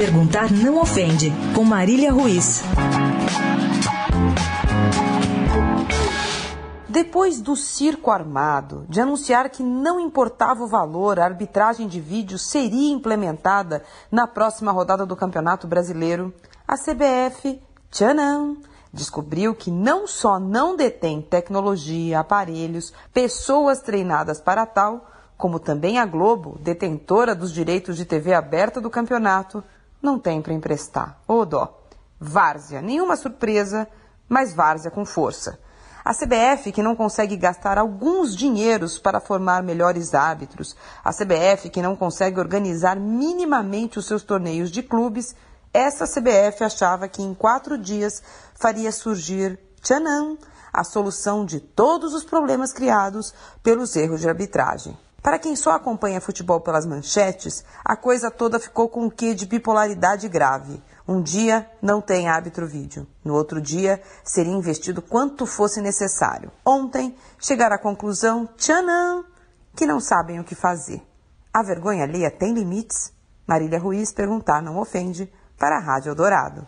Perguntar não ofende, com Marília Ruiz. Depois do circo armado de anunciar que não importava o valor, a arbitragem de vídeo seria implementada na próxima rodada do Campeonato Brasileiro, a CBF, tchanã, descobriu que não só não detém tecnologia, aparelhos, pessoas treinadas para tal, como também a Globo, detentora dos direitos de TV aberta do campeonato, não tem para emprestar. Ô dó. Várzea, nenhuma surpresa, mas várzea com força. A CBF, que não consegue gastar alguns dinheiros para formar melhores árbitros, a CBF, que não consegue organizar minimamente os seus torneios de clubes, essa CBF achava que em quatro dias faria surgir, tchanã, a solução de todos os problemas criados pelos erros de arbitragem. Para quem só acompanha futebol pelas manchetes, a coisa toda ficou com um quê de bipolaridade grave. Um dia não tem árbitro vídeo, no outro dia seria investido quanto fosse necessário. Ontem chegaram à conclusão, tchanã, que não sabem o que fazer. A vergonha alheia tem limites? Marília Ruiz perguntar não ofende para a Rádio Eldorado.